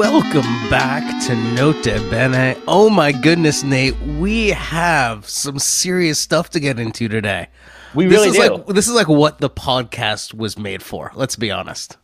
Welcome back to Nota Bene. Oh my goodness, Nate, we have some serious stuff to get into today. We This really is do. like this is like what the podcast was made for. Let's be honest.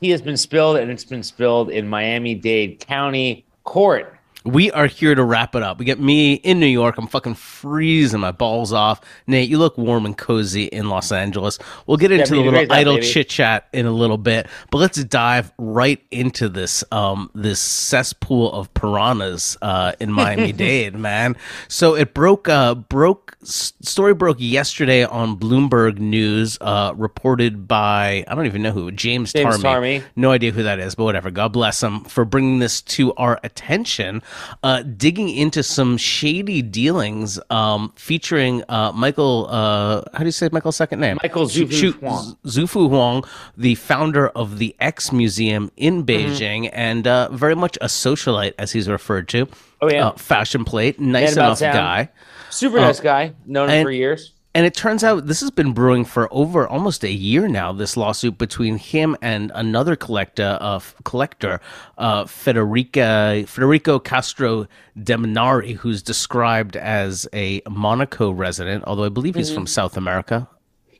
He has been spilled, and it's been spilled in Miami Dade County Court. We are here to wrap it up. We get me in New York. I'm fucking freezing my balls off. Nate, you look warm and cozy in Los Angeles. We'll get into the little idle chit chat in a little bit, but let's dive right into this um this cesspool of piranhas uh in Miami Dade, man. So it broke uh broke story broke yesterday on Bloomberg News, uh reported by I don't even know who James, James Tarmy. Tarmy. No idea who that is, but whatever. God bless him for bringing this to our attention. Uh, digging into some shady dealings um, featuring uh, Michael. Uh, how do you say Michael's second name? Michael Xufu Huang. Xufu Huang, the founder of the X Museum in Mm-hmm. Beijing, and uh, very much a socialite, as he's referred to. Oh, yeah. Uh, fashion plate, nice enough town. guy. Super nice guy, known him for years. And it turns out this has been brewing for over almost a year now. This lawsuit between him and another collector, uh, collector, uh, Federica Federico Castro Debernardi, who's described as a Monaco resident, although I believe he's Mm-hmm. from South America.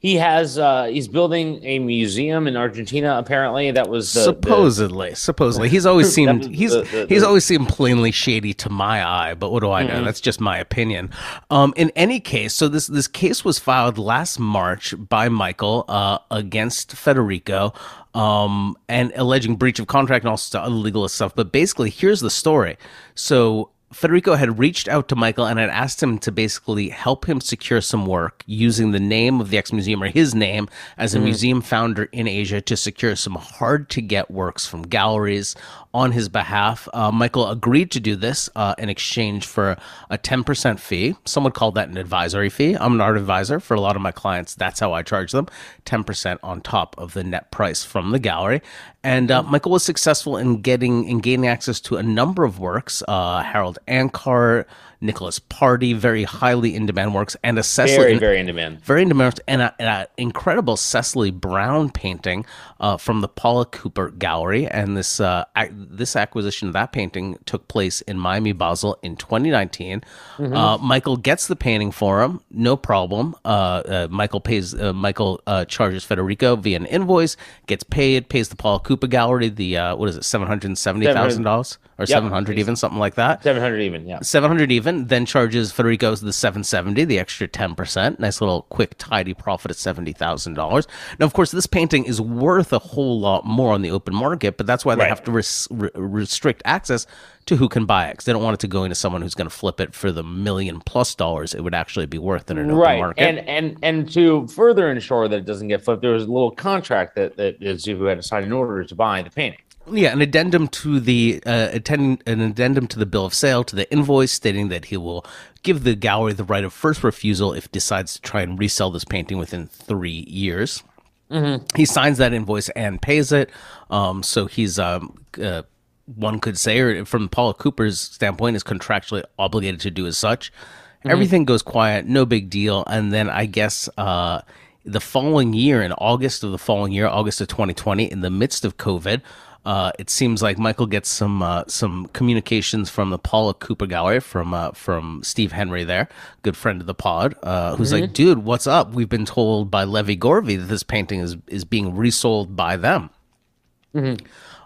He has uh he's building a museum in Argentina. Apparently, that was the, the supposedly, supposedly, he's always seemed he's the- he's always seemed plainly shady to my eye. But what do I know? Mm-hmm. That's just my opinion. Um, in any case, so this this case was filed last March by Michael uh, against Federico, um, and alleging breach of contract and all st- other legal stuff. But basically, here's the story. So. Federico had reached out to Michael and had asked him to basically help him secure some work using the name of the ex museum or his name as a museum founder in Asia to secure some hard to get works from galleries on his behalf. Uh, Michael agreed to do this uh, in exchange for a 10% fee. Some would call that an advisory fee. I'm an art advisor for a lot of my clients. That's how I charge them 10% on top of the net price from the gallery. And uh, Michael was successful in getting in gaining access to a number of works. Uh, Harold Ancart, Nicholas Party, very highly in demand works, and a Cecily, very very in demand. very in demand, and an incredible Cecily Brown painting uh, from the Paula Cooper Gallery. And this uh, ac- this acquisition of that painting took place in Miami Basel in 2019. Uh, Michael gets the painting for him, no problem. Uh, uh, Michael pays. Uh, Michael uh, charges Federico via an invoice, gets paid, pays the Paula Cooper Gallery the uh, what is it, seven hundred seventy thousand dollars or seven hundred even something like that. Seven hundred even. Yeah. 700 even, then charges Federico's the 770, the extra 10%. Nice little quick, tidy profit at $70,000. Now, of course, this painting is worth a whole lot more on the open market, but that's why they Right. have to res- re- restrict access to who can buy it. 'cause they don't want it to go into someone who's going to flip it for the million plus dollars it would actually be worth in an open Right, market. and and and to further ensure that it doesn't get flipped, there was a little contract that that Xufu had to sign in order to buy the painting. Yeah, an addendum to the uh, attend- an addendum to the bill of sale to the invoice stating that he will give the gallery the right of first refusal if decides to try and resell this painting within three years. He signs that invoice and pays it. Um, so he's um, uh, one could say, or from Paula Cooper's standpoint, is contractually obligated to do as such. Everything goes quiet, no big deal, and then I guess. Uh, the following year, in August of the following year, August of 2020, in the midst of COVID, uh, it seems like Michael gets some uh, some communications from the Paula Cooper Gallery from uh, from Steve Henry there, good friend of the pod, uh, who's like, "Dude, what's up? We've been told by Levy Gorvey that this painting is is being resold by them."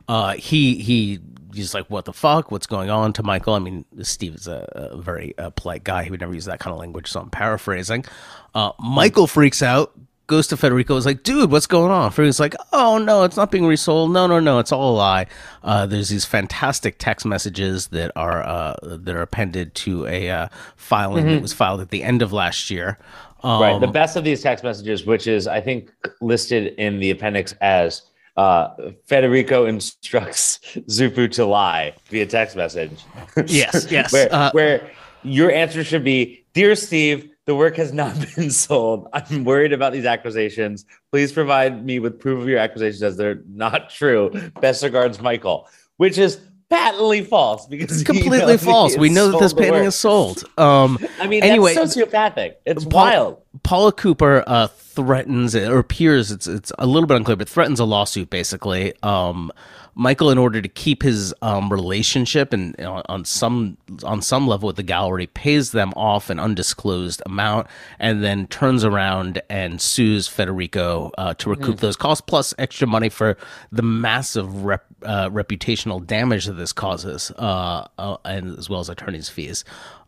Uh, he he he's like, "What the fuck? What's going on?" To Michael, I mean, Steve is a, a very uh, polite guy. He would never use that kind of language, so I'm paraphrasing. Uh, Michael freaks out, goes to Federico, is like, "Dude, what's going on?" Federico's like, "Oh no, it's not being resold. No, no, no, it's all a lie." Uh, there's these fantastic text messages that are uh, that are appended to a uh, filing that was filed at the end of last year. Um, Right. The best of these text messages, which is I think listed in the appendix as uh, Federico instructs Xufu to lie via text message. Yes, yes, where, uh, where your answer should be, "Dear Steve, the work has not been sold. I'm worried about these accusations. Please provide me with proof of your accusations as they're not true. Best regards, Michael." Which is patently false because it's completely false. We know that this painting work. is sold. Um, I mean, anyway, that's sociopathic. It's Paul- wild. Paula Cooper uh, threatens, or appears, it's it's a little bit unclear, but threatens a lawsuit basically. Um, Michael, in order to keep his um, relationship and you know, on some on some level with the gallery, pays them off an undisclosed amount, and then turns around and sues Federico uh, to recoup mm. those costs plus extra money for the massive rep, uh, reputational damage that this causes, uh, uh and as well as attorneys' fees.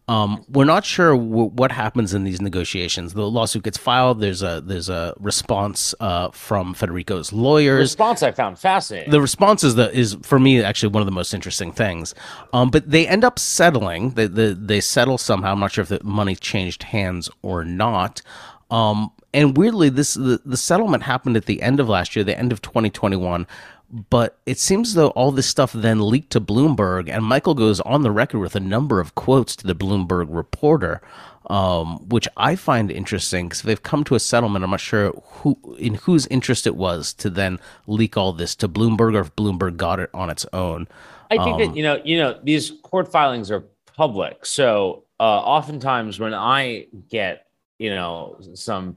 Um, we're not sure w- what happens in these negotiations. The lawsuit gets filed. There's a there's a response uh, from Federico's lawyers. response I found fascinating. The response is the is for me actually one of the most interesting things. Um, but they end up settling. They, they they settle somehow. I'm not sure if the money changed hands or not. Um, and weirdly, this the, the settlement happened at the end of last year, the end of 2021 but it seems though all this stuff then leaked to Bloomberg, and Michael goes on the record with a number of quotes to the Bloomberg reporter, um, which I find interesting because they've come to a settlement. I'm not sure who in whose interest it was to then leak all this to Bloomberg, or if Bloomberg got it on its own. I think um, that you know, you know, these court filings are public, so uh, oftentimes when I get you know some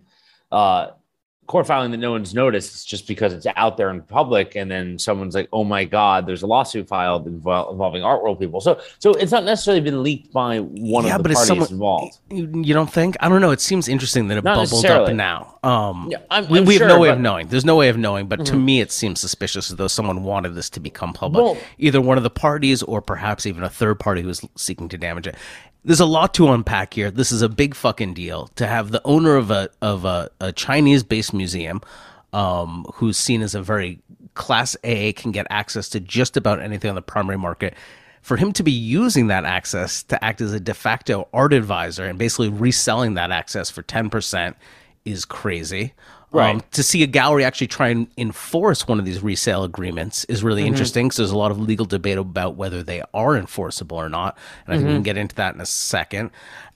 uh, court filing that no one's noticed it's just because it's out there in public and then someone's like oh my god there's a lawsuit filed involving art world people. So so it's not necessarily been leaked by one yeah, of the parties someone, involved. you don't think? I don't know. It seems interesting that it not bubbled up now. Um yeah, I'm, we, I'm we, have no way of knowing. There's no way of knowing but mm-hmm. to me it seems suspicious as though someone wanted this to become public. Well, either one of the parties or perhaps even a third party who's seeking to damage it there's a lot to unpack here. This is a big fucking deal to have the owner of a of a, a Chinese based museum, um, who's seen as a very class A, can get access to just about anything on the primary market. For him to be using that access to act as a de facto art advisor and basically reselling that access for ten percent is crazy. Right. Um, to see a gallery actually try and enforce one of these resale agreements is really mm-hmm. interesting because there's a lot of legal debate about whether they are enforceable or not. And I think mm-hmm. we can get into that in a second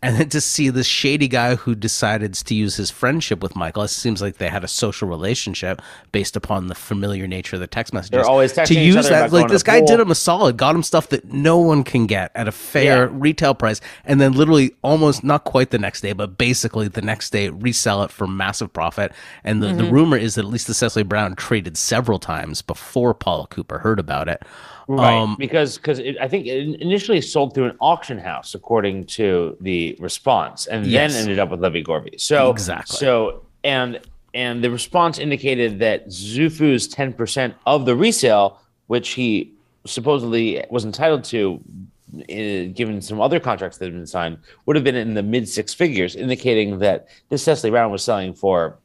and then to see this shady guy who decided to use his friendship with Michael, it seems like they had a social relationship based upon the familiar nature of the text messages. They're always texting to use that. Like this guy pool. did him a solid, got him stuff that no one can get at a fair yeah. retail price, and then literally almost not quite the next day, but basically the next day resell it for massive profit. And the, mm-hmm. the rumor is that at least the Cecily Brown traded several times before Paula Cooper heard about it. Right, um, because because I think it initially sold through an auction house, according to the response, and yes. then ended up with Levy Gorvey. So exactly. So and and the response indicated that Xufu's ten percent of the resale, which he supposedly was entitled to, uh, given some other contracts that had been signed, would have been in the mid six figures, indicating that this Cecily Brown was selling for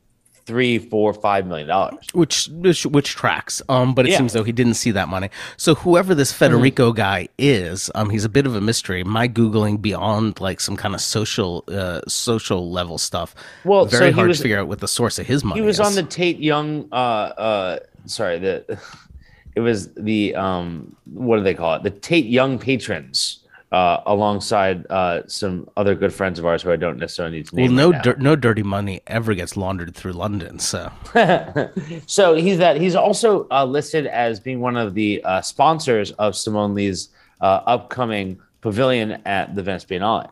three, four, five million dollars, which, which which tracks. Um, but it yeah. seems though he didn't see that money. So whoever this Federico mm-hmm. guy is, um, he's a bit of a mystery. My googling beyond like some kind of social uh social level stuff. Well, very so hard was, to figure out what the source of his money. He was is. on the Tate Young. Uh, uh, sorry, the it was the um, what do they call it? The Tate Young patrons uh, alongside uh, some other good friends of ours who I don't necessarily need to name. Well, no, right no dirty money ever gets laundered through London. So, so he's that. He's also uh, listed as being one of the uh, sponsors of Simone Leigh's uh, upcoming pavilion at the Venice Biennale.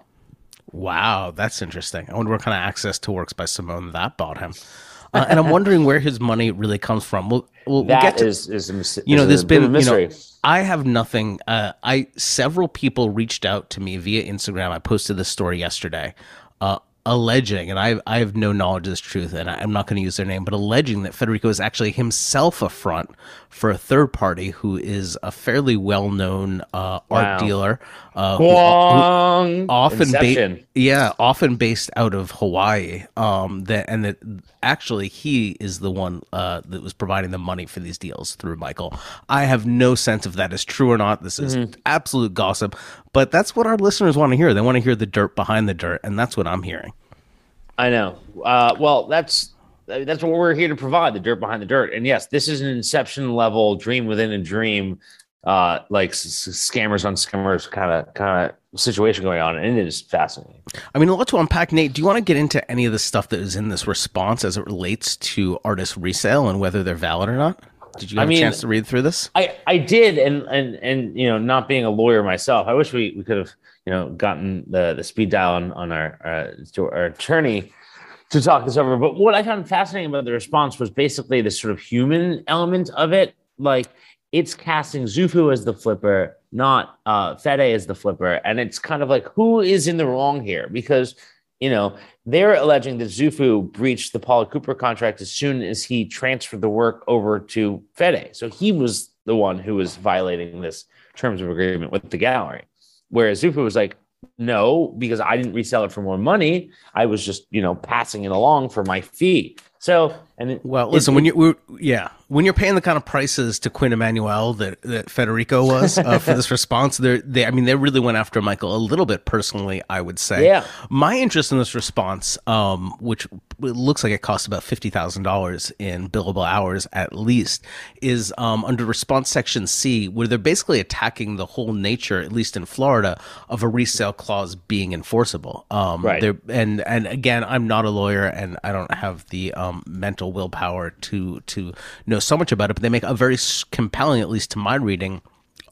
Wow, that's interesting. I wonder what kind of access to works by Simone that bought him. Uh, and I'm wondering where his money really comes from. We'll, we'll, we'll get to, is, is, you know, there's been, you know, I have nothing. Uh, I several people reached out to me via Instagram. I posted this story yesterday, uh, alleging, and I I have no knowledge of this truth, and I, am not going to use their name, but alleging that Federico is actually himself a front for a third party who is a fairly well known uh, wow. art dealer, uh, who, who often ba- yeah, often based out of Hawaii. Um, that and that actually he is the one uh, that was providing the money for these deals through Michael. I have no sense if that is true or not. This is mm-hmm. absolute gossip, but that's what our listeners want to hear. They want to hear the dirt behind the dirt, and that's what I'm hearing. I know. Uh, well, that's that's what we're here to provide the dirt behind the dirt. And yes, this is an inception level dream within a dream, uh, like s- scammers on scammers kind of kind of situation going on, and it is fascinating. I mean, a lot to unpack. Nate, do you want to get into any of the stuff that is in this response as it relates to artist resale and whether they're valid or not? Did you have I mean, a chance to read through this? I, I did, and and and you know, not being a lawyer myself, I wish we, we could have you know gotten the the speed dial on on our uh, our attorney to talk this over. But what I found fascinating about the response was basically the sort of human element of it. Like it's casting Xufu as the flipper, not uh, Fede as the flipper. And it's kind of like, who is in the wrong here? Because, you know, they're alleging that Xufu breached the Paula Cooper contract as soon as he transferred the work over to Fede. So he was the one who was violating this terms of agreement with the gallery. Whereas Xufu was like, no, because I didn't resell it for more money. I was just, you know, passing it along for my fee. So, and it, well, listen, it, when you, yeah, when you're paying the kind of prices to Quinn Emanuel that, that Federico was uh, for this response, they they I mean, they really went after Michael a little bit personally, I would say. Yeah. My interest in this response, um, which looks like it costs about fifty thousand dollars in billable hours at least, is um, under response section C, where they're basically attacking the whole nature, at least in Florida, of a resale clause being enforceable. Um, right. And and again, I'm not a lawyer, and I don't have the um, willpower to to know so much about it, but they make a very compelling, at least to my reading,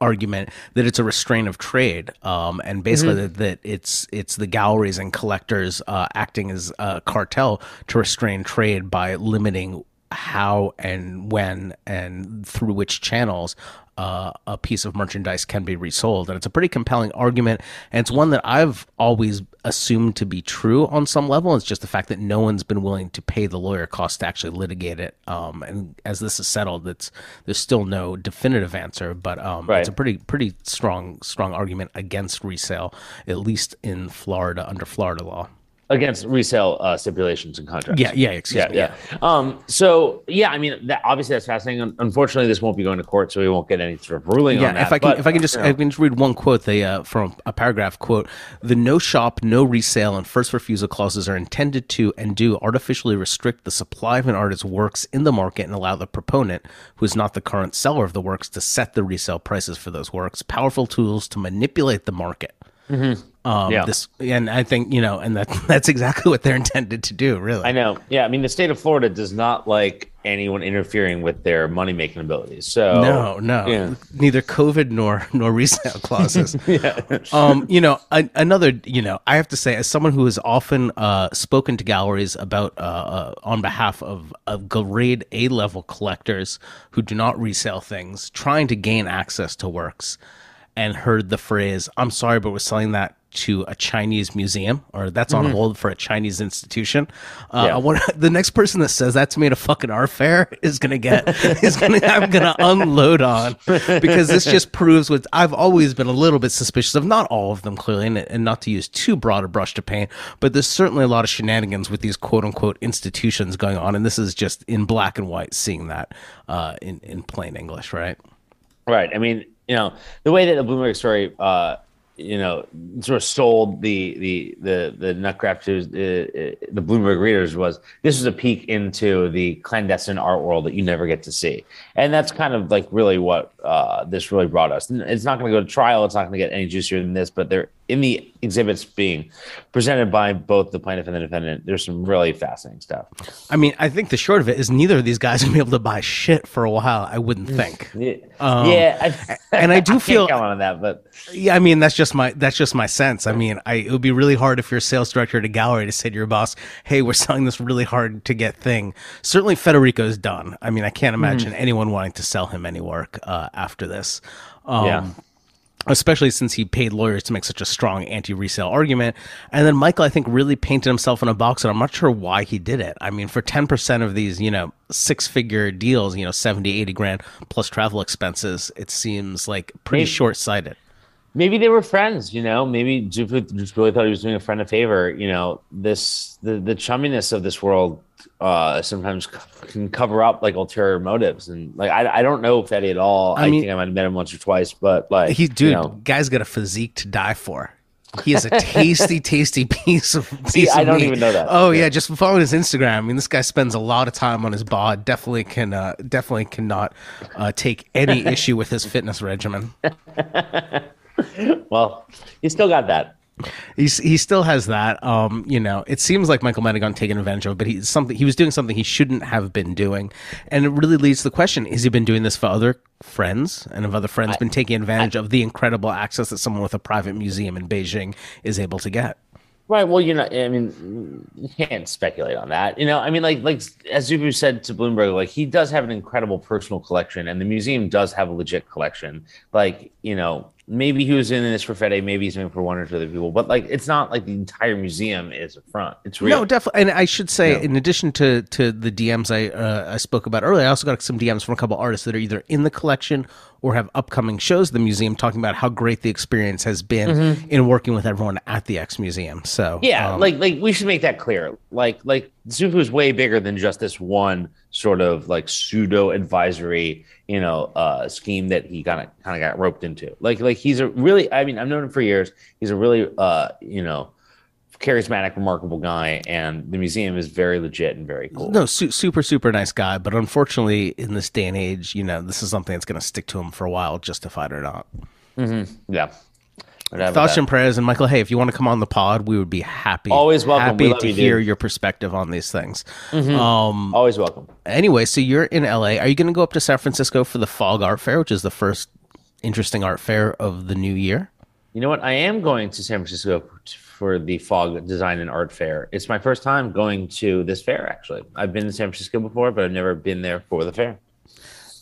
argument that it's a restraint of trade, um, and basically mm-hmm. that, that, it's it's the galleries and collectors uh, acting as a cartel to restrain trade by limiting how and when and through which channels uh, a piece of merchandise can be resold. And it's a pretty compelling argument. And it's one that I've always assumed to be true on some level. It's just the fact that no one's been willing to pay the lawyer cost to actually litigate it. Um, and as this is settled, it's there's still no definitive answer, but um, right. it's a pretty pretty strong strong argument against resale, at least in Florida under Florida law against resale uh, stipulations and contracts. Yeah, yeah, excuse yeah, me. Yeah. yeah. Um, so yeah, I mean, that, obviously that's fascinating. Unfortunately, this won't be going to court, so we won't get any sort of ruling yeah, on that. If I can, but, if I can just, you know. I can just read one quote. They uh, from a paragraph quote: "The no shop, no resale, and first refusal clauses are intended to and do artificially restrict the supply of an artist's works in the market and allow the proponent, who is not the current seller of the works, to set the resale prices for those works. Powerful tools to manipulate the market." Mm-hmm. Um, yeah. This, and I think you know, and that that's exactly what they're intended to do. Really, I know. Yeah, I mean, the state of Florida does not like anyone interfering with their money making abilities. So no, no, yeah. neither COVID nor nor resale clauses. yeah. Um, you know, a, another. You know, I have to say, as someone who has often uh, spoken to galleries about uh, uh, on behalf of, of grade A level collectors who do not resell things, trying to gain access to works and heard the phrase, I'm sorry, but we're selling that to a Chinese museum or that's on mm-hmm. hold for a Chinese institution. Uh, yeah. want, the next person that says that to me at a fucking art fair is going to get, is going to, I'm going to unload on because this just proves what I've always been a little bit suspicious of. Not all of them clearly, and, and not to use too broad a brush to paint, but there's certainly a lot of shenanigans with these quote unquote institutions going on. And this is just in black and white seeing that uh, in, in plain English, right? Right. I mean, you know, the way that the Bloomberg story, uh, you know, sort of sold the the the the Nutcraft to uh, the Bloomberg readers was this was a peek into the clandestine art world that you never get to see, and that's kind of like really what uh, this really brought us. It's not going to go to trial. It's not going to get any juicier than this, but there in the exhibits being presented by both the plaintiff and the defendant, there's some really fascinating stuff. I mean, I think the short of it is neither of these guys will be able to buy shit for a while. I wouldn't think. Yeah, um, yeah I, and I do I feel on that, but yeah, I mean that's just my that's just my sense. I mean, I it would be really hard if you're a sales director at a gallery to say to your boss, "Hey, we're selling this really hard to get thing." Certainly, Federico's done. I mean, I can't mm-hmm. imagine mm. anyone wanting to sell him any work uh, after this. Um, yeah especially since he paid lawyers to make such a strong anti-resale argument. And then Michael, I think, really painted himself in a box, and I'm not sure why he did it. I mean, for 10% of these, you know, six-figure deals, you know, 70, 80 grand plus travel expenses, it seems like pretty maybe, short-sighted. Maybe they were friends, you know. Maybe just really thought he was doing a friend a favor. You know, this the the chumminess of this world uh, sometimes can cover up like ulterior motives. And like, I, I don't know Fede at all. I, I mean, think I might have met him once or twice, but like, he, dude, you know, guy's got a physique to die for. He is a tasty, tasty piece of. Piece See, of I don't meat. even know that. Oh yeah. yeah, just following his Instagram. I mean, this guy spends a lot of time on his bod. Definitely can, uh, definitely cannot uh, take any issue with his fitness regimen. well, he still got that. He's he still has that. Um, you know, it seems like Michael might have gone taken advantage of, but he's something he was doing something he shouldn't have been doing, and it really leads to the question: Has he been doing this for other friends, and have other friends I, been taking advantage I, of the incredible access that someone with a private museum in Beijing is able to get? Right. Well, you know, I mean, you can't speculate on that. You know, I mean, like, like as Xufu said to Bloomberg, like he does have an incredible personal collection, and the museum does have a legit collection. Like, you know, maybe he was in this for Fede, maybe he's in for one or two other people, but like, it's not like the entire museum is a front. It's real. No, definitely. And I should say, No. in addition to to the DMs I uh, I spoke about earlier, I also got some DMs from a couple artists that are either in the collection or have upcoming shows at the museum talking about how great the experience has been in working with everyone at the X Museum. So Mm-hmm. Yeah, um, like like we should make that clear. Like like Xufu is way bigger than just this one sort of like pseudo advisory, you know, uh scheme that he kind of kind of got roped into. Like like he's a really I mean, I've known him for years. He's a really uh, you know, charismatic, remarkable guy and the museum is very legit and very cool. no, su- super super nice guy, but unfortunately, in this day and age, you know, this is something that's going to stick to him for a while, justified or not. Yeah. Whatever Thoughts and prayers, and Michael. Hey, if you want to come on the pod, we would be happy. Always welcome. Happy We to you, hear dude. your perspective on these things. Um, Always welcome. anyway, so you're in LA. Are you going to go up to San Francisco for the Fog Art Fair, which is the first interesting art fair of the new year? You know what? I am going to San Francisco for the Fog Design and Art Fair. It's my first time going to this fair, actually. I've been to San Francisco before, but I've never been there for the fair.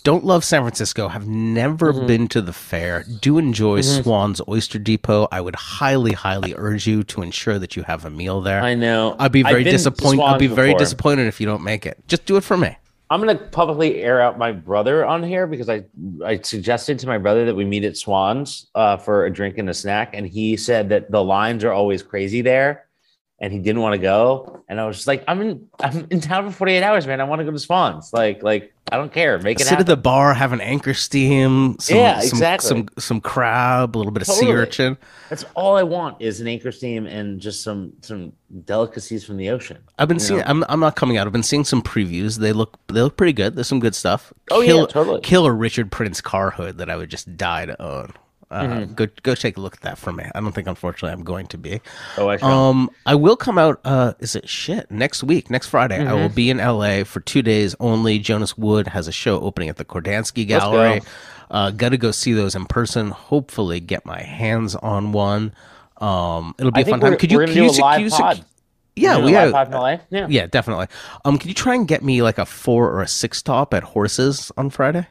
Don't love San Francisco. Have never Mm-hmm. been to the fair. Do enjoy Swan's Oyster Depot. I would highly, highly urge you to ensure that you have a meal there. I know. I'd be very disappointed. I'd be very before. disappointed if you don't make it. Just do it for me. I'm gonna publicly air out my brother on here because I I suggested to my brother that we meet at Swans uh, for a drink and a snack, and he said that the lines are always crazy there, and he didn't want to go. And I was just like, I'm in I'm in town for 48 hours, man. I want to go to Swans. Like like I don't care. Make it Sit happen. at the bar, have an anchor steam. Some, Yeah, some- exactly. Some some crab, a little bit of sea urchin. That's all I want is an anchor steam and just some some delicacies from the ocean. I've been seeing. know? I'm, I'm not coming out. I've been seeing some previews. They look they look pretty good. There's some good stuff. Oh, yeah, totally. Killer Richard Prince car hood that I would just die to own. Uh, Mm-hmm. Go go take a look at that for me. I don't think unfortunately I'm going to be. Oh, I shall. Um, I will come out. Uh, is it shit next week? Next Friday, I Mm-hmm. will be in LA for two days only. Jonas Wood has a show opening at the Kordansky Gallery. go. Uh, got to go see those in person. Hopefully, get my hands on one. Um, it'll be I a fun time. Could you? Could you? live you pod. yeah, we gonna do a have. live pod in LA. Yeah. Yeah, definitely. Um, can you try and get me like a four or a six top at Horses on Friday?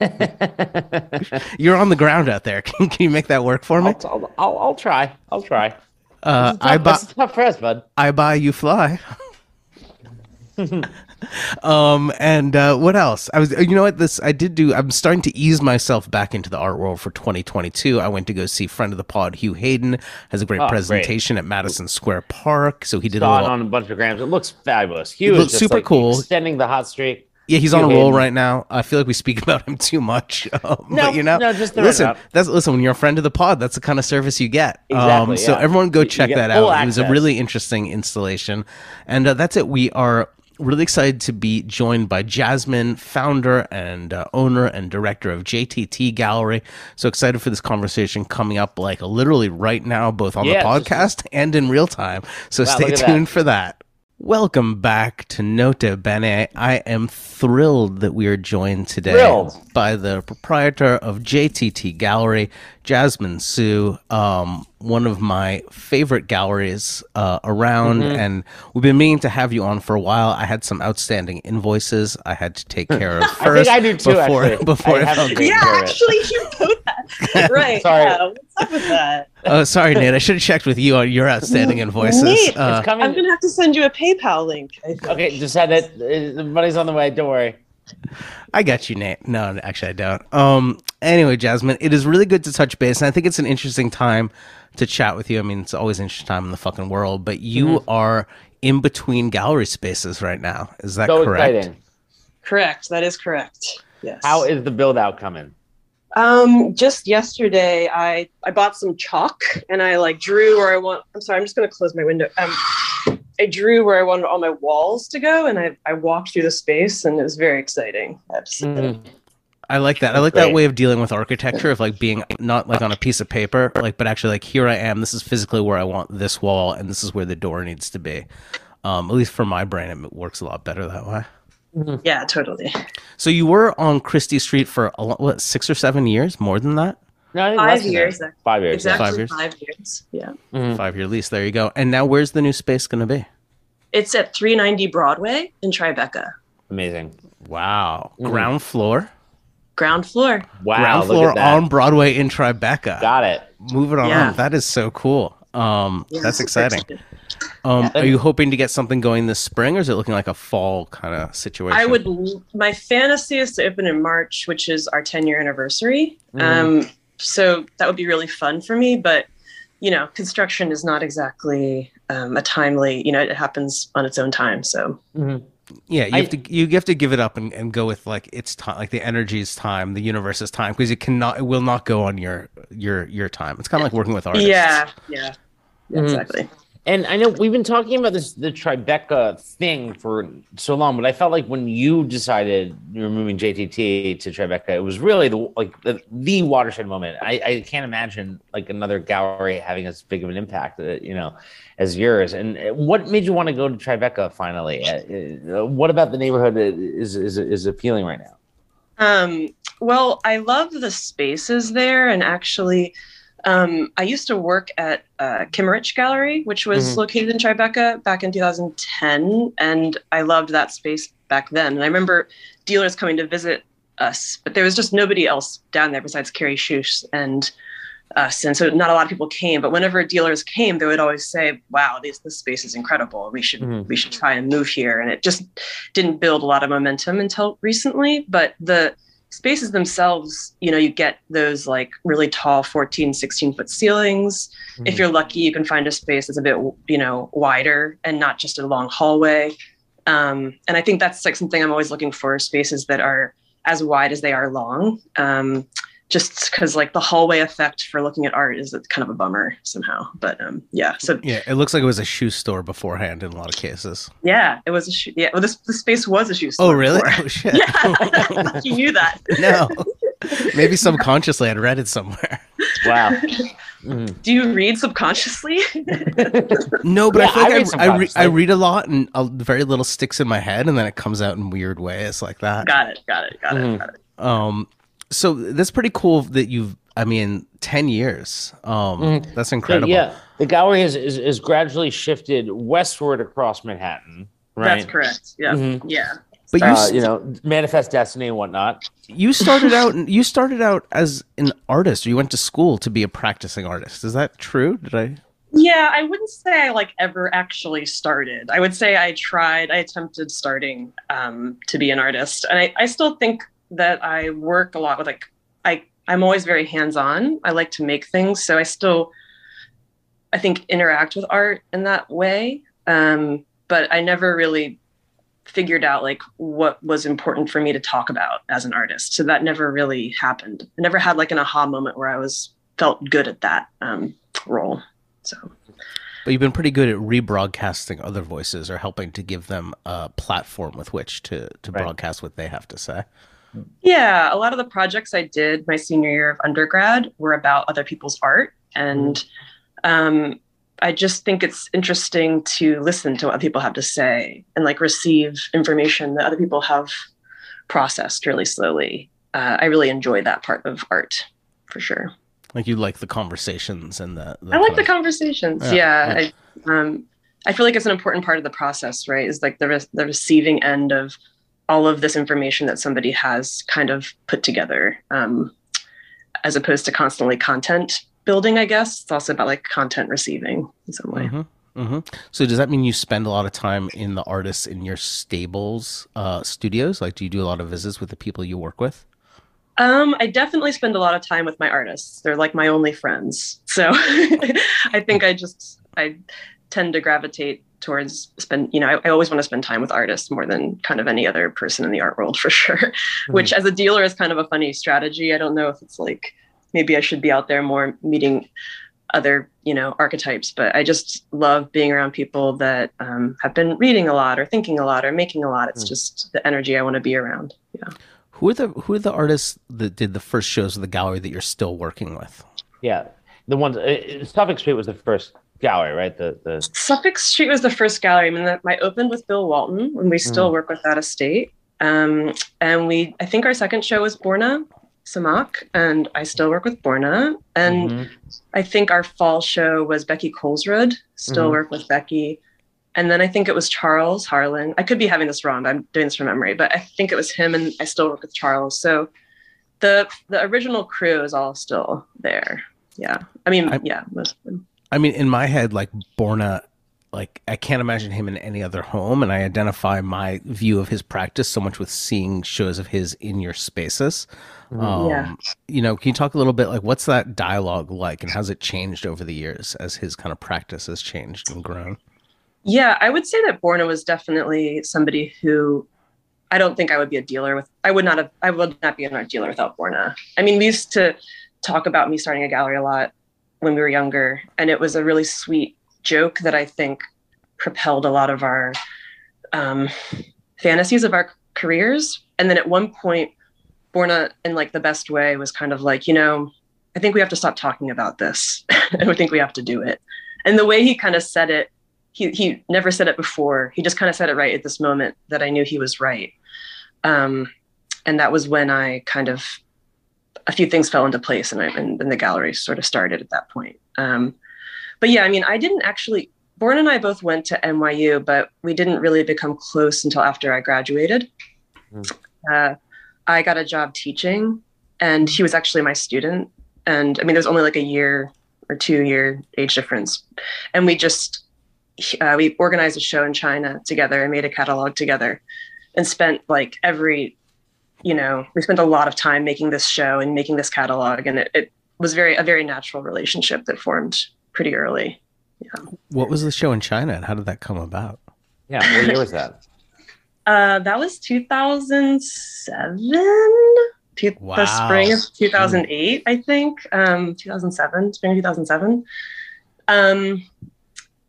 You're on the ground out there. Can, can you make that work for me? I'll, I'll, I'll, try. I'll try. Uh, I I buy tough us, bud. I buy you fly. um and uh what else i was you know what this i did do i'm starting to ease myself back into the art world for 2022 i went to go see friend of the pod hugh hayden has a great Oh, great. presentation at madison square park so he did a Saw little on a bunch of grams. It looks fabulous. Hugh looks just, super like, cool. Extending the hot streak. Yeah, he's on a roll right now. I feel like we speak about him too much. Um, No, but you know, no, just listen. That's listen. When you're a friend of the pod, that's the kind of service you get. Um, Exactly, so yeah. everyone, go check that out. It was a really interesting installation, and uh, that's it. We are really excited to be joined by Jasmine, founder and uh, owner and director of JTT Gallery. So excited for this conversation coming up, like literally right now, both on Yeah, the just- podcast and in real time. So Wow, stay at that. tuned for that. Welcome back to Nota Bene. I am thrilled that we are joined today Thrilled. by the proprietor of JTT Gallery, Jasmine Tsou, um, one of my favorite galleries uh, around. Mm-hmm. And we've been meaning to have you on for a while. I had some outstanding invoices I had to take care of I think first. I do too, Before, actually. before I haven't felt taken Yeah, care of it. actually, you know that. Right. Sorry. Yeah. What's up with that? Oh, sorry, Nate. I should have checked with you on your outstanding invoices. Neat. Uh, It's coming. I'm gonna have to send you a PayPal link. Okay, just had it. Uh, The money's on the way. Don't worry. I got you, Nate. No, actually, I don't. Um. Anyway, Jasmine, it is really good to touch base, and I think it's an interesting time to chat with you. I mean, it's always an interesting time in the fucking world, but you Mm-hmm. are in between gallery spaces right now. Is that So correct? exciting. Correct. That is correct. Yes. How is the build out coming? Um, just yesterday, I I bought some chalk and I like drew where I want. I'm sorry, I'm just gonna close my window. Um, I drew where I wanted all my walls to go, and I I walked through the space, and it was very exciting. I have to say. Mm. I like that. I like that way of dealing with architecture of like being not like on a piece of paper, like but actually like here I am. This is physically where I want this wall, and this is where the door needs to be. Um, at least for my brain, it works a lot better that way. Yeah, totally. So you were on Chrystie Street for a, lo- what six or seven years, more than that. No, I think less Five than that. years. Five years. Exactly Five years. five years. Yeah. Yeah. Mhm. Five year lease. There you go. And now, where's the new space going to be? It's at 390 Broadway in Tribeca. Amazing. Wow. Mhm. Ground floor. Ground floor. Wow. Ground look floor at that. on Broadway in Tribeca. Got it. Moving on. Yeah. That is so cool. Um, Yeah, that's exciting. excited. Um, Yeah. are you hoping to get something going this spring, or is it looking like a fall kind of situation? I would. My fantasy is to open in March, which is our 10 year anniversary. Mhm. Um, so that would be really fun for me. But you know, construction is not exactly um, a timely. You know, it happens on its own time. So Mhm. Yeah, you I- have to you have to give it up and, and go with like its time, like the energy's time, the universe's time, because it cannot, it will not go on your your your time. It's kind of like working with artists. yeah, yeah, Yeah, Mhm. And I know we've been talking about this the Tribeca thing for so long, but I felt like when you decided you were moving JTT to Tribeca, it was really the like the, the watershed moment. I, I can't imagine like another gallery having as big of an impact, uh, you know, as yours. And uh, what made you want to go to Tribeca finally? Uh, what about the neighborhood is is is appealing right now? Um, well, I love the spaces there, and actually, um, I used to work at uh, Kimmerich Gallery, which was Mhm. located in Tribeca back in 2010, and I loved that space back then. And I remember dealers coming to visit us, but there was just nobody else down there besides Kerry Schuss and us, and so not a lot of people came. But whenever dealers came, they would always say, "Wow, this this space is incredible. We should Mhm. we should try and move here." And it just didn't build a lot of momentum until recently. But the spaces themselves, you know, you get those like really tall 14, 16 foot ceilings. If Mhm. you're lucky, you can find a space that's a bit, you know, wider and not just a long hallway. Um, and I think that's like something I'm always looking for spaces that are as wide as they are long. Um, just because like the hallway effect for looking at art is kind of a bummer somehow. But um, yeah, so yeah. It looks like it was a shoe store beforehand in a lot of cases. yeah, it was a shoe. Yeah, well, this the space was a shoe store. Oh, really? before. Oh, shit. Yeah, you knew that. no, maybe subconsciously I'd read it somewhere. wow. Mhm. Do you read subconsciously? No, but Yeah, I feel like I I, read I, re- I read a lot and a, very little sticks in my head, and then it comes out in weird ways like that. got it. Got it. Got Mhm. it. Got it. Um, so that's pretty cool that you've. I mean, ten years. Um, Mhm. that's incredible. yeah, the gallery has is, is gradually shifted westward across Manhattan. Right. That's correct. Yeah. Mhm. Yeah. But you, uh, s- you know, manifest destiny and whatnot. you started out. You started out as an artist. Or you went to school to be a practicing artist. Is that true? Did I? Yeah, I wouldn't say I like ever actually started. I would say I tried, I attempted starting um, to be an artist. And I, I still think that I work a lot with like I I'm always very hands-on. I like to make things. So I still I think interact with art in that way. Um, but I never really figured out like what was important for me to talk about as an artist. So that never really happened. I never had like an aha moment where I was felt good at that um, role. So But you've been pretty good at rebroadcasting other voices or helping to give them a platform with which to to Right. broadcast what they have to say. Yeah, a lot of the projects I did my senior year of undergrad were about other people's art, and um, I just think it's interesting to listen to what people have to say and like receive information that other people have processed really slowly. Uh, I really enjoy that part of art for sure. Like you like the conversations and the. the I like the con- conversations. Yeah, Yeah, I, um, I feel like it's an important part of the process, right? Is like the re- the receiving end of all of this information that somebody has kind of put together, um, as opposed to constantly content building. I guess it's also about like content receiving in some way. Mhm, mhm. So does that mean you spend a lot of time in the artists in your stables uh, studios? Like, do you do a lot of visits with the people you work with? Um, I definitely spend a lot of time with my artists. They're like my only friends. So I think I just I tend to gravitate towards spend you know I, I always want to spend time with artists more than kind of any other person in the art world for sure. Which as a dealer is kind of a funny strategy. I don't know if it's like maybe I should be out there more meeting other you know archetypes but i just love being around people that um, have been reading a lot or thinking a lot or making a lot it's Mm. just the energy i want to be around yeah Who are the Who are the artists that did the first shows of the gallery that you're still working with? Yeah, the ones. Uh, Suffolk Street was the first gallery, right? The the Suffolk Street was the first gallery. I mean, that I opened with Bill Walton, and we still Mm. work with that estate. Um, and we, I think our second show was Borna. Sammak, and I still work with Borna. And Mhm. I think our fall show was Becky Kolsrud. Still Mhm. work with Becky. And then I think it was Charles Harlan. I could be having this wrong. But I'm doing this from memory, but I think it was him, and I still work with Charles. So the the original crew is all still there. Yeah, I mean, I- yeah, most of them. I mean, in my head, like Borna, like I can't imagine him in any other home, and I identify my view of his practice so much with seeing shows of his in your spaces. Um, Yeah. You know, can you talk a little bit like what's that dialogue like, and how's it changed over the years as his kind of practice has changed and grown? Yeah, I would say that Borna was definitely somebody who I don't think I would be a dealer with. I would not have. I would not be an art dealer without Borna. I mean, we used to talk about me starting a gallery a lot when we were younger, and it was a really sweet joke that I think propelled a lot of our um, fantasies of our careers. And then at one point, Borna, in like the best way, was kind of like, you know, I think we have to stop talking about this, and I think we have to do it. And the way he kind of said it he he never said it before. He just kind of said it right at this moment that I knew he was right. Um, and that was when I kind of a few things fell into place, and I and, and the gallery sort of started at that point. Um, but yeah, I mean, I didn't actually. Born and I both went to NYU, but we didn't really become close until after I graduated. Mm. Uh, I got a job teaching, and he was actually my student. And I mean, there's only like a year or two year age difference, and we just uh, we organized a show in China together and made a catalog together and spent like every, you know, we spent a lot of time making this show and making this catalog. And it, it was very, a very natural relationship that formed pretty early. Yeah. What was the show in China, and how did that come about? Yeah. What year was that? Uh, that was 2007, Two- the spring of 2008, I think. Um, 2007, spring of 2007. Um,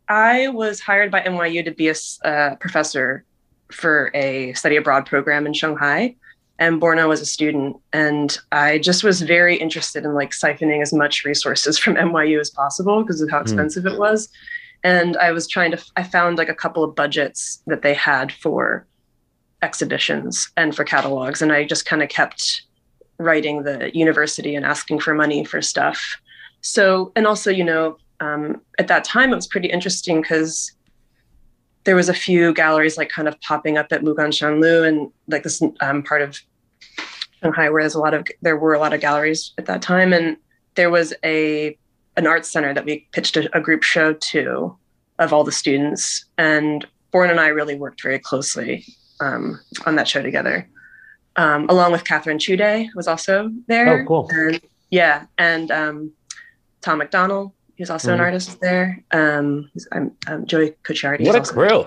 I was hired by NYU to be a uh, professor for a study abroad program in Shanghai, and Borna was a student. And I just was very interested in like siphoning as much resources from NYU as possible because of how expensive it was. And I was trying to, I found like a couple of budgets that they had for exhibitions and for catalogs. And I just kind of kept writing the university and asking for money for stuff. So, and also, you know, um, at that time, it was pretty interesting because there was a few galleries like kind of popping up at Moganshan Lu and like this um, part of Shanghai where there's a lot of there were a lot of galleries at that time, and there was a an art center that we pitched a, a group show to of all the students, and Born and I really worked very closely um, on that show together, um, along with Catherine Chude was also there. Oh, cool. And, yeah, and um, Tom McDonald, who's also an Mhm. artist there. Um, who's- I'm, um, Joey Cucciardi. What a also- crew.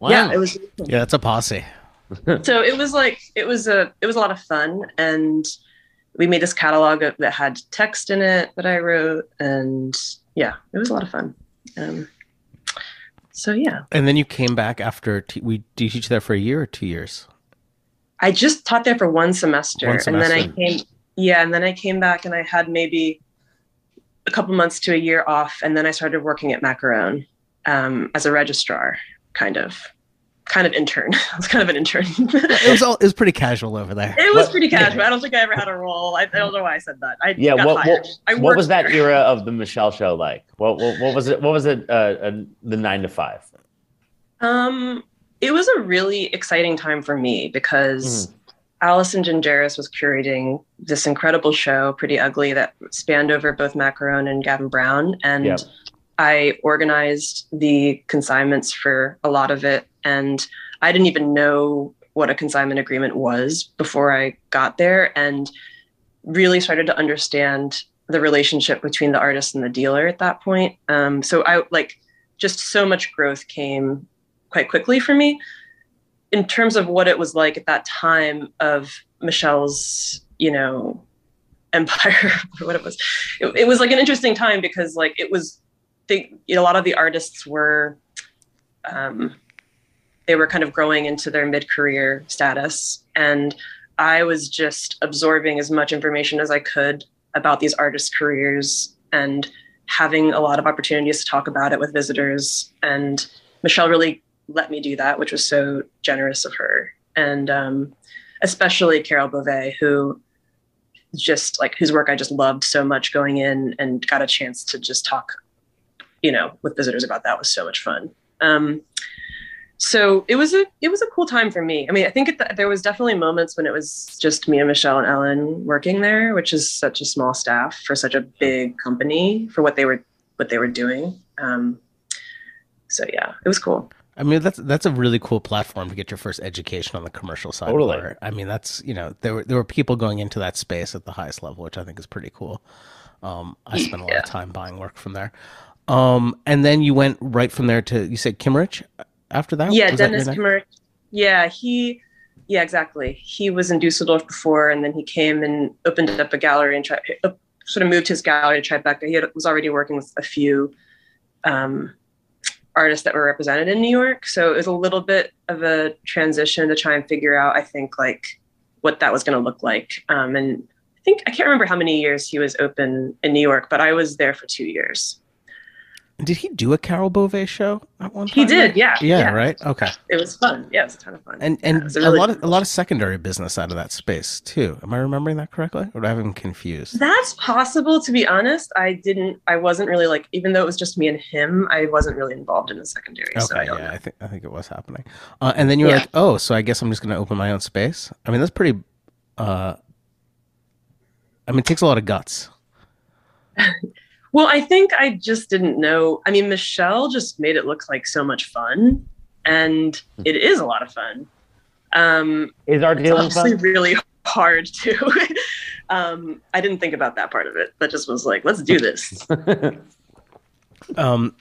Wow. Yeah, it was. Yeah, it's a posse. So it was like it was a it was a lot of fun, and we made this catalog that had text in it that I wrote, and yeah, it was a lot of fun. Um, so yeah, And then you came back after t- we. Did you teach there for a year or two years? I just taught there for one semester, One and then I came. Yeah, and then I came back, and I had maybe a couple months to a year off, and then I started working at Maccarone um, as a registrar, kind of, kind of intern. I was kind of an intern. It was all. It was pretty casual over there. It was What- pretty casual. I don't think I ever had a role. I, I don't know why I said that. I Yeah, got what- hired. what- I What worked was that there. era of the Michele show like? What what, what was it? What was it? Uh, uh, the nine to five. Um, it was a really exciting time for me because Alison Gingeras was curating this incredible show, Pretty Ugly, that spanned over both Maccarone and Gavin Brown. And Yep. I organized the consignments for a lot of it. And I didn't even know what a consignment agreement was before I got there and really started to understand the relationship between the artist and the dealer at that point. Um, so I like just so much growth came quite quickly for me in terms of what it was like at that time of Michele's, you know, empire, or what it was. It, it was like an interesting time because like it was, they, you know, a lot of the artists were, um, they were kind of growing into their mid-career status, and I was just absorbing as much information as I could about these artists' careers and having a lot of opportunities to talk about it with visitors. And Michelle really let me do that, which was so generous of her. And um, especially Carol Bove, who just like whose work I just loved so much going in and got a chance to just talk, you know, with visitors about that was so much fun. Um, so it was a it was a cool time for me. I mean, I think it, there was definitely moments when it was just me and Michelle and Ellen working there, which is such a small staff for such a big company for what they were what they were doing. Um, so yeah, it was cool. I mean, that's that's a really cool platform to get your first education on the commercial side. Totally. I mean, that's you know there were there were people going into that space at the highest level, which I think is pretty cool. Um, I spent a lot Yeah. of time buying work from there. Um, and then you went right from there to you said Kimmerich after that. yeah, Was Dennis your name? Kimmer. Yeah, he. Yeah, exactly. He was in Dusseldorf before, and then he came and opened up a gallery and tried, uh, sort of moved his gallery to Tribeca. He had, was already working with a few um, artists that were represented in New York, so it was a little bit of a transition to try and figure out. I think like what that was going to look like, um, and I think I can't remember how many years he was open in New York, but I was there for two years. Did he do a Carol Bove show at one He time? did, yeah, Yeah, yeah. right. Okay. It was fun. Yeah, it was a ton of fun. And and was a really lot of a lot of secondary business out of that space too. Am I remembering that correctly, or do I have him confused? That's possible. To be honest, I didn't. I wasn't really like, even though it was just me and him, I wasn't really involved in the secondary. so I Okay, yeah, know. I think I think it was happening. Uh, and then you're Yeah. like, oh, so I guess I'm just going to open my own space. I mean, that's pretty. Uh, I mean, it takes a lot of guts. Well, I think I just didn't know. I mean, Michele just made it look like so much fun, and it is a lot of fun. Um, Is art it's dealing obviously fun? really hard too. um, I didn't think about that part of it. That just was like, let's do this. Um,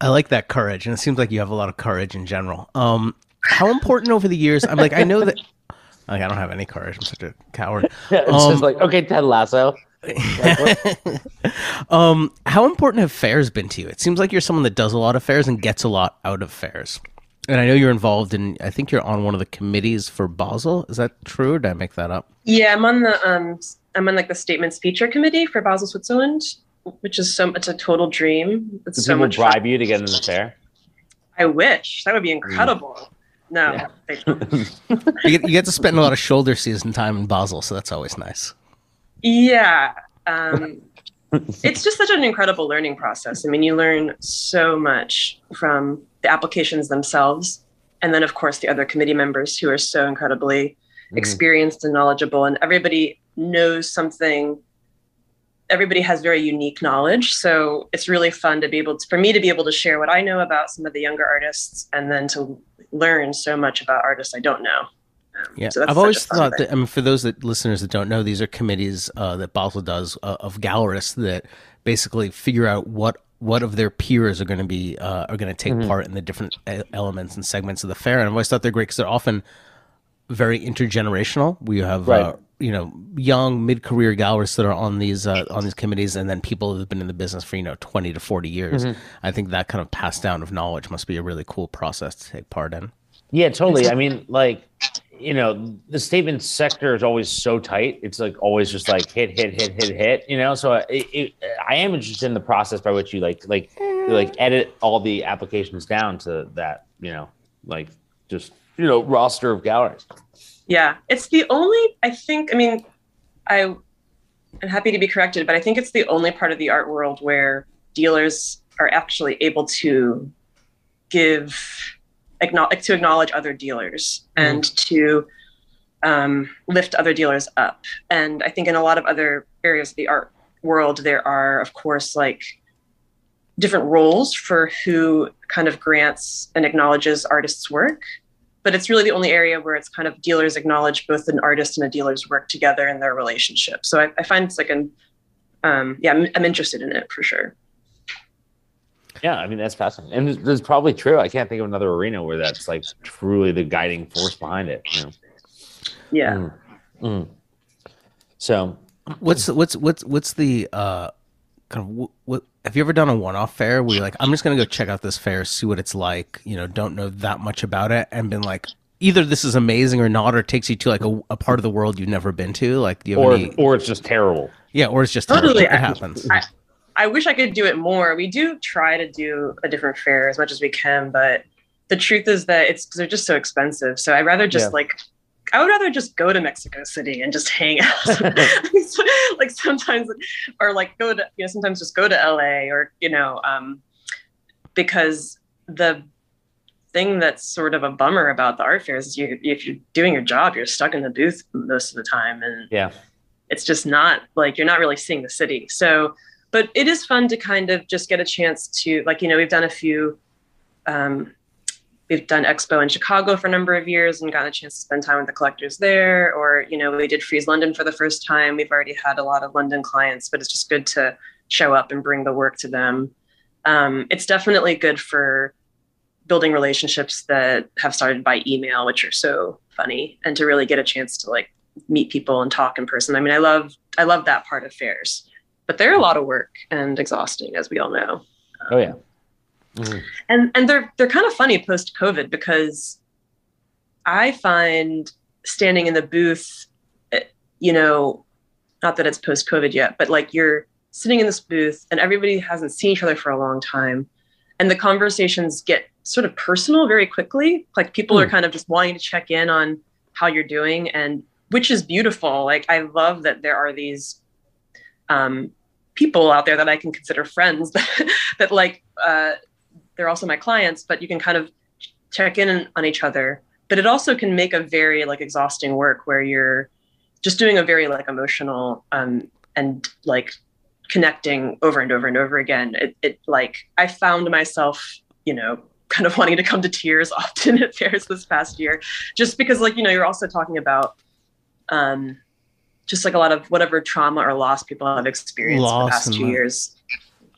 I like that courage, and it seems like you have a lot of courage in general. Um, how important over the years? I'm like, I know that. Like, I don't have any courage. I'm such a coward. it's Um, just like okay, Ted Lasso. um, how important have fairs been to you? It seems like you're someone that does a lot of fairs and gets a lot out of fairs. And I know you're involved in. I think you're on one of the committees for Basel. Is that true, or did I make that up? Yeah, I'm on the um I'm on like the statements feature committee for Basel, Switzerland, which is so it's a total dream. It's Do so people much fun. bribe you to get in the fair? I wish that would be incredible. No, Yeah. they don't. You get, you get to spend a lot of shoulder season time in Basel, so that's always nice. Yeah. Um, it's just such an incredible learning process. I mean, you learn so much from the applications themselves, and then of course the other committee members who are so incredibly Mhm. experienced and knowledgeable and everybody knows something everybody has very unique knowledge so it's really fun to be able to for me to be able to share what i know about some of the younger artists and then to learn so much about artists i don't know Um, Yeah, so I've always thought thing. that. I mean, for those that listeners that don't know, these are committees uh, that Basel does uh, of gallerists that basically figure out what what of their peers are going to be uh, are going to take Mhm. part in the different e- elements and segments of the fair. And I've always thought they're great because they're often very intergenerational. We have uh, Right. you know young mid career gallerists that are on these uh, on these committees, and then people have been in the business for you know twenty to forty years. Mhm. I think that kind of pass down of knowledge must be a really cool process to take part in. Yeah, totally. I mean, like, you know, the statement sector is always so tight. It's like always just like hit, hit, hit, hit, hit. You know, so uh, it, it, I am interested in the process by which you like, like, you, like edit all the applications down to that. You know, like just you know roster of galleries. Yeah, it's the only. I think. I mean, I am happy to be corrected, but I think it's the only part of the art world where dealers are actually able to give acknowledge to acknowledge other dealers and to um, lift other dealers up. And I think in a lot of other areas of the art world, there are, of course, like different roles for who kind of grants and acknowledges artists' work but it's really the only area where it's kind of dealers acknowledge both an artist and a dealer's work together in their relationship. So I, I find it's like an, um, yeah, I'm, I'm interested in it for sure. Yeah, I mean that's fascinating, and it's, it's probably true. I can't think of another arena where that's like truly the guiding force behind it. You know? Yeah. Mm. Mm. So What's what's what's what's the uh kind of what, what have you ever done a one-off fair where you're like I'm just gonna go check out this fair see what it's like you know don't know that much about it and been like either this is amazing or not or takes you to like a, a part of the world you've never been to like do you have or any or it's just terrible. yeah or it's just Totally. terrible. it happens I- I wish I could do it more. We do try to do a different fair as much as we can, but the truth is that it's they're just so expensive. So I'd rather just Yeah. like I would rather just go to Mexico City and just hang out. like sometimes, or like go to, you know, sometimes just go to LA or, you know, um, because the thing that's sort of a bummer about the art fairs is you, if you're doing your job, you're stuck in the booth most of the time. And yeah, it's just not like, you're not really seeing the city. So, but it is fun to kind of just get a chance to like, you know, we've done a few, um, we've done expo in chicago for a number of years and gotten a chance to spend time with the collectors there or you know we did Frieze london for the first time. We've already had a lot of london clients but it's just good to show up and bring the work to them. Um, it's definitely good for building relationships that have started by email which are so funny and to really get a chance to like meet people and talk in person. I mean i love i love that part of fairs but they're a lot of work and exhausting as we all know um, oh yeah Mm-hmm. And and they're they're kind of funny post COVID because I find standing in the booth, eh, you know, not that it's post COVID yet, but like you're sitting in this booth and everybody hasn't seen each other for a long time, and the conversations get sort of personal very quickly. Like people mm. are hmm. kind of just wanting to check in on how you're doing, and which is beautiful. Like I love that there are these um, people out there that I can consider friends that, that like uh, they're also my clients, but you can kind of check in on each other. But it also can make a very like exhausting work where you're just doing a very like emotional um, and like connecting over and over and over again. It, it like I found myself, you know, kind of wanting to come to tears often at fairs this past year, just because like you know you're also talking about um, just like a lot of whatever trauma or loss people have experienced loss the past two years.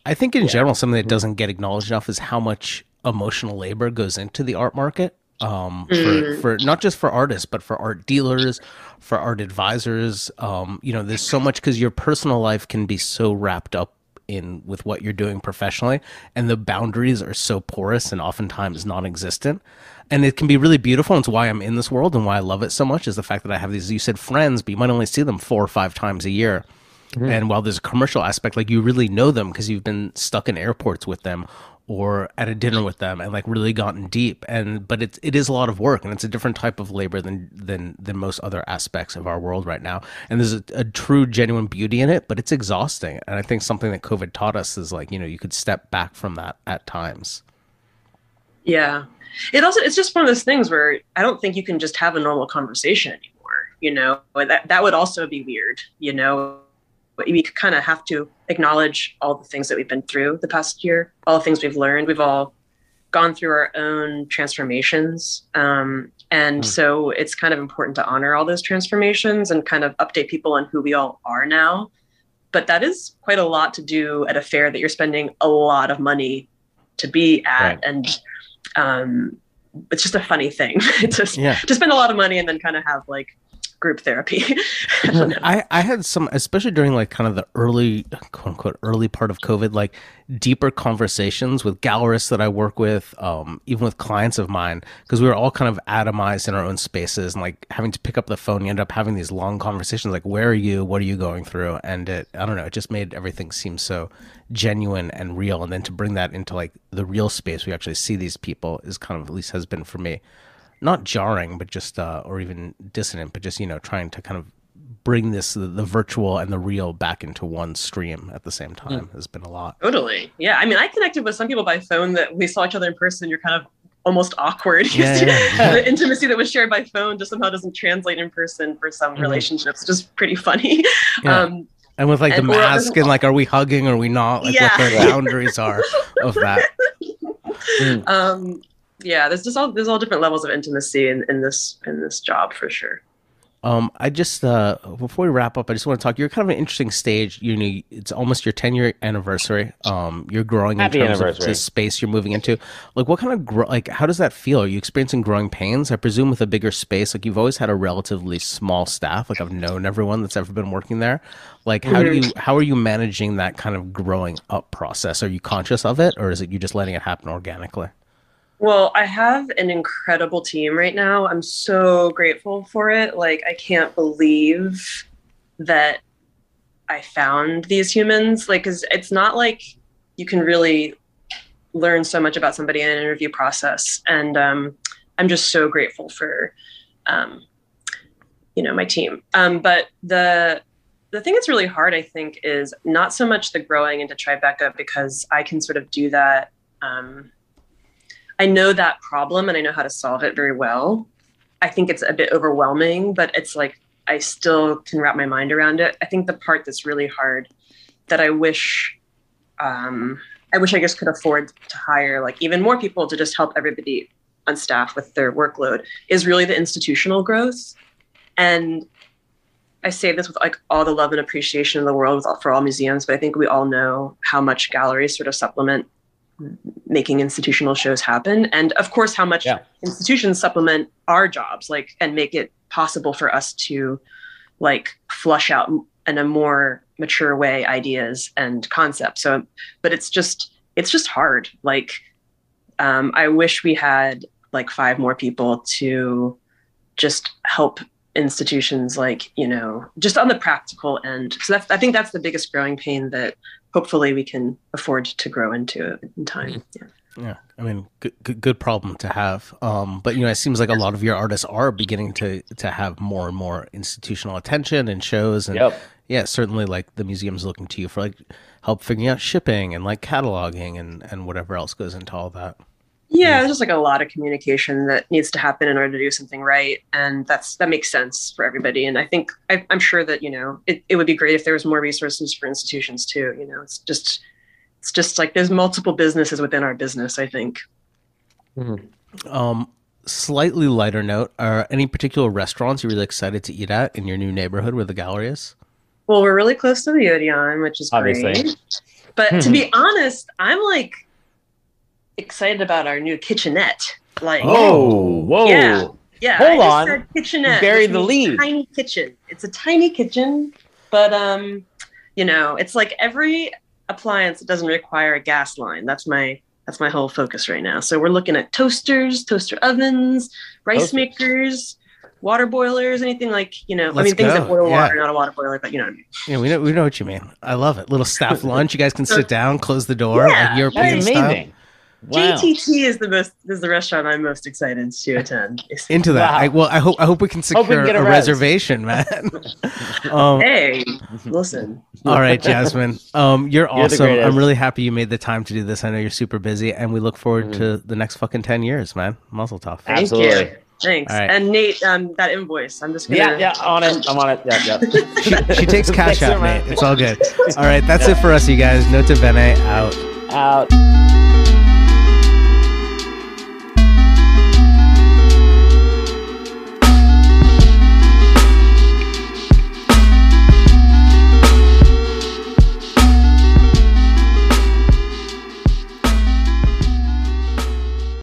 I think in yeah. general, something that doesn't get acknowledged enough is how much emotional labor goes into the art market. Um, mm. for, for not just for artists, but for art dealers, for art advisors. Um, you know, there's so much because your personal life can be so wrapped up in with what you're doing professionally, and the boundaries are so porous and oftentimes non-existent. And it can be really beautiful. And it's why I'm in this world and why I love it so much is the fact that I have these. You said friends, but you might only see them four or five times a year Mm-hmm. And while there's a commercial aspect, like you really know them because you've been stuck in airports with them or at a dinner with them and like really gotten deep and but it's it is a lot of work and it's a different type of labor than than than most other aspects of our world right now and there's a, a, true genuine beauty in it but it's exhausting and i think something that covid taught us is like you know you could step back from that at times yeah it also it's just one of those things where i don't think you can just have a normal conversation anymore you know that that would also be weird you know we kind of have to acknowledge all the things that we've been through the past year, all the things we've learned. We've all gone through our own transformations. Um, and mm. so it's kind of important to honor all those transformations and kind of update people on who we all are now. But that is quite a lot to do at a fair that you're spending a lot of money to be at. Right. And um, it's just a funny thing to, yeah. to spend a lot of money and then kind of have like group therapy. I, I had some, especially during like kind of the early, quote unquote, early part of COVID, like deeper conversations with gallerists that I work with, um, even with clients of mine, because we were all kind of atomized in our own spaces and like having to pick up the phone. You end up having these long conversations like, where are you? What are you going through? And it, I don't know, it just made everything seem so genuine and real. And then to bring that into like the real space, we actually see these people is kind of, at least has been for me not jarring, but just uh, or even dissonant, but just you know trying to kind of bring this the, the, virtual and the real back into one stream at the same time mm. has been a lot. Totally, yeah. I mean, I connected with some people by phone that we saw each other in person. You're kind of almost awkward. Yeah, yeah. the intimacy that was shared by phone just somehow doesn't translate in person for some mm-hmm. relationships. Just pretty funny. Yeah. Um, and with like and, the mask and like, are we hugging? Or are we not? Like what the boundaries are of that. Mm. Um, yeah there's just all there's all different levels of intimacy in, in this in this job for sure um, I just uh, before we wrap up, I just want to talk. You're kind of an interesting stage. You know, it's almost your 10 year anniversary. Um, you're growing Happy in terms of the space you're moving into. Like, what kind of gro- like how does that feel? Are you experiencing growing pains? I presume with a bigger space, like you've always had a relatively small staff. Like I've known everyone that's ever been working there. Like, how do you how are you managing that kind of growing up process? Are you conscious of it, or is it you just letting it happen organically? Well, I have an incredible team right now. I'm so grateful for it. Like, I can't believe that I found these humans. Like, cause it's not like you can really learn so much about somebody in an interview process. And um, I'm just so grateful for um, you know my team. Um, but the the thing that's really hard, I think, is not so much the growing into Tribeca because I can sort of do that. Um, I know that problem and I know how to solve it very well. I think it's a bit overwhelming, but it's like I still can wrap my mind around it. I think the part that's really hard that I wish um, I wish I just could afford to hire like even more people to just help everybody on staff with their workload is really the institutional growth. And I say this with like all the love and appreciation in the world all, for all museums, but I think we all know how much galleries sort of supplement making institutional shows happen. And of course how much Yeah. institutions supplement our jobs like and make it possible for us to like flush out in a more mature way ideas and concepts. So but it's just it's just hard. Like um, i wish we had like five more people to just help institutions like you know just on the practical end. So that's i think that's the biggest growing pain that hopefully we can afford to grow into it in time yeah. Yeah, I mean, good, good, good problem to have. Um, but you know, it seems like a lot of your artists are beginning to to have more and more institutional attention and shows, and Yep. yeah, certainly like the museum's looking to you for like help figuring out shipping and like cataloging and and whatever else goes into all that. Yeah, there's just like a lot of communication that needs to happen in order to do something right, and that's that makes sense for everybody. And I think I, I'm sure that you know it, it would be great if there was more resources for institutions too. You know, it's just it's just like there's multiple businesses within our business. I think. Um, slightly lighter note: Are any particular restaurants you're really excited to eat at in your new neighborhood where the gallery is? Well, we're really close to the Odeon, which is Obviously. great. But to be honest, I'm like excited about our new kitchenette. Like, Oh, whoa. Yeah. yeah, hold on. said kitchenette. buried which the lead. Tiny kitchen. It's a tiny kitchen, but um, you know, it's like every appliance that doesn't require a gas line. That's my that's my whole focus right now. So we're looking at toasters, toaster ovens, rice Toasters. makers, water boilers, anything like you know. I Let's mean, things that go. boil Yeah. water, not a water boiler, but you know what I mean. Yeah, we know we know what you mean. I love it. Little staff lunch. You guys can sit down, close the door, Yeah, like European That's style. Amazing. Wow. JTT is the most is the restaurant I'm most excited to attend. Into that. Wow. I, well, I hope I hope we can Hope we secure can a a, res. reservation, man. um, Hey, listen. all right, Jasmine. Um, you're You're awesome. I'm really happy you made the time to do this. I know you're super busy, and we look forward Mm-hmm. to the next fucking ten years, man. Mazel tov. Thank Absolutely. you. Thanks. All right. And Nate, um, that invoice. I'm just gonna. Yeah, yeah, on it. I'm on it. Yeah, yeah. She, she takes cash out, man. mate. It's all good. All right, that's it for us, you guys. Nota bene out. Out.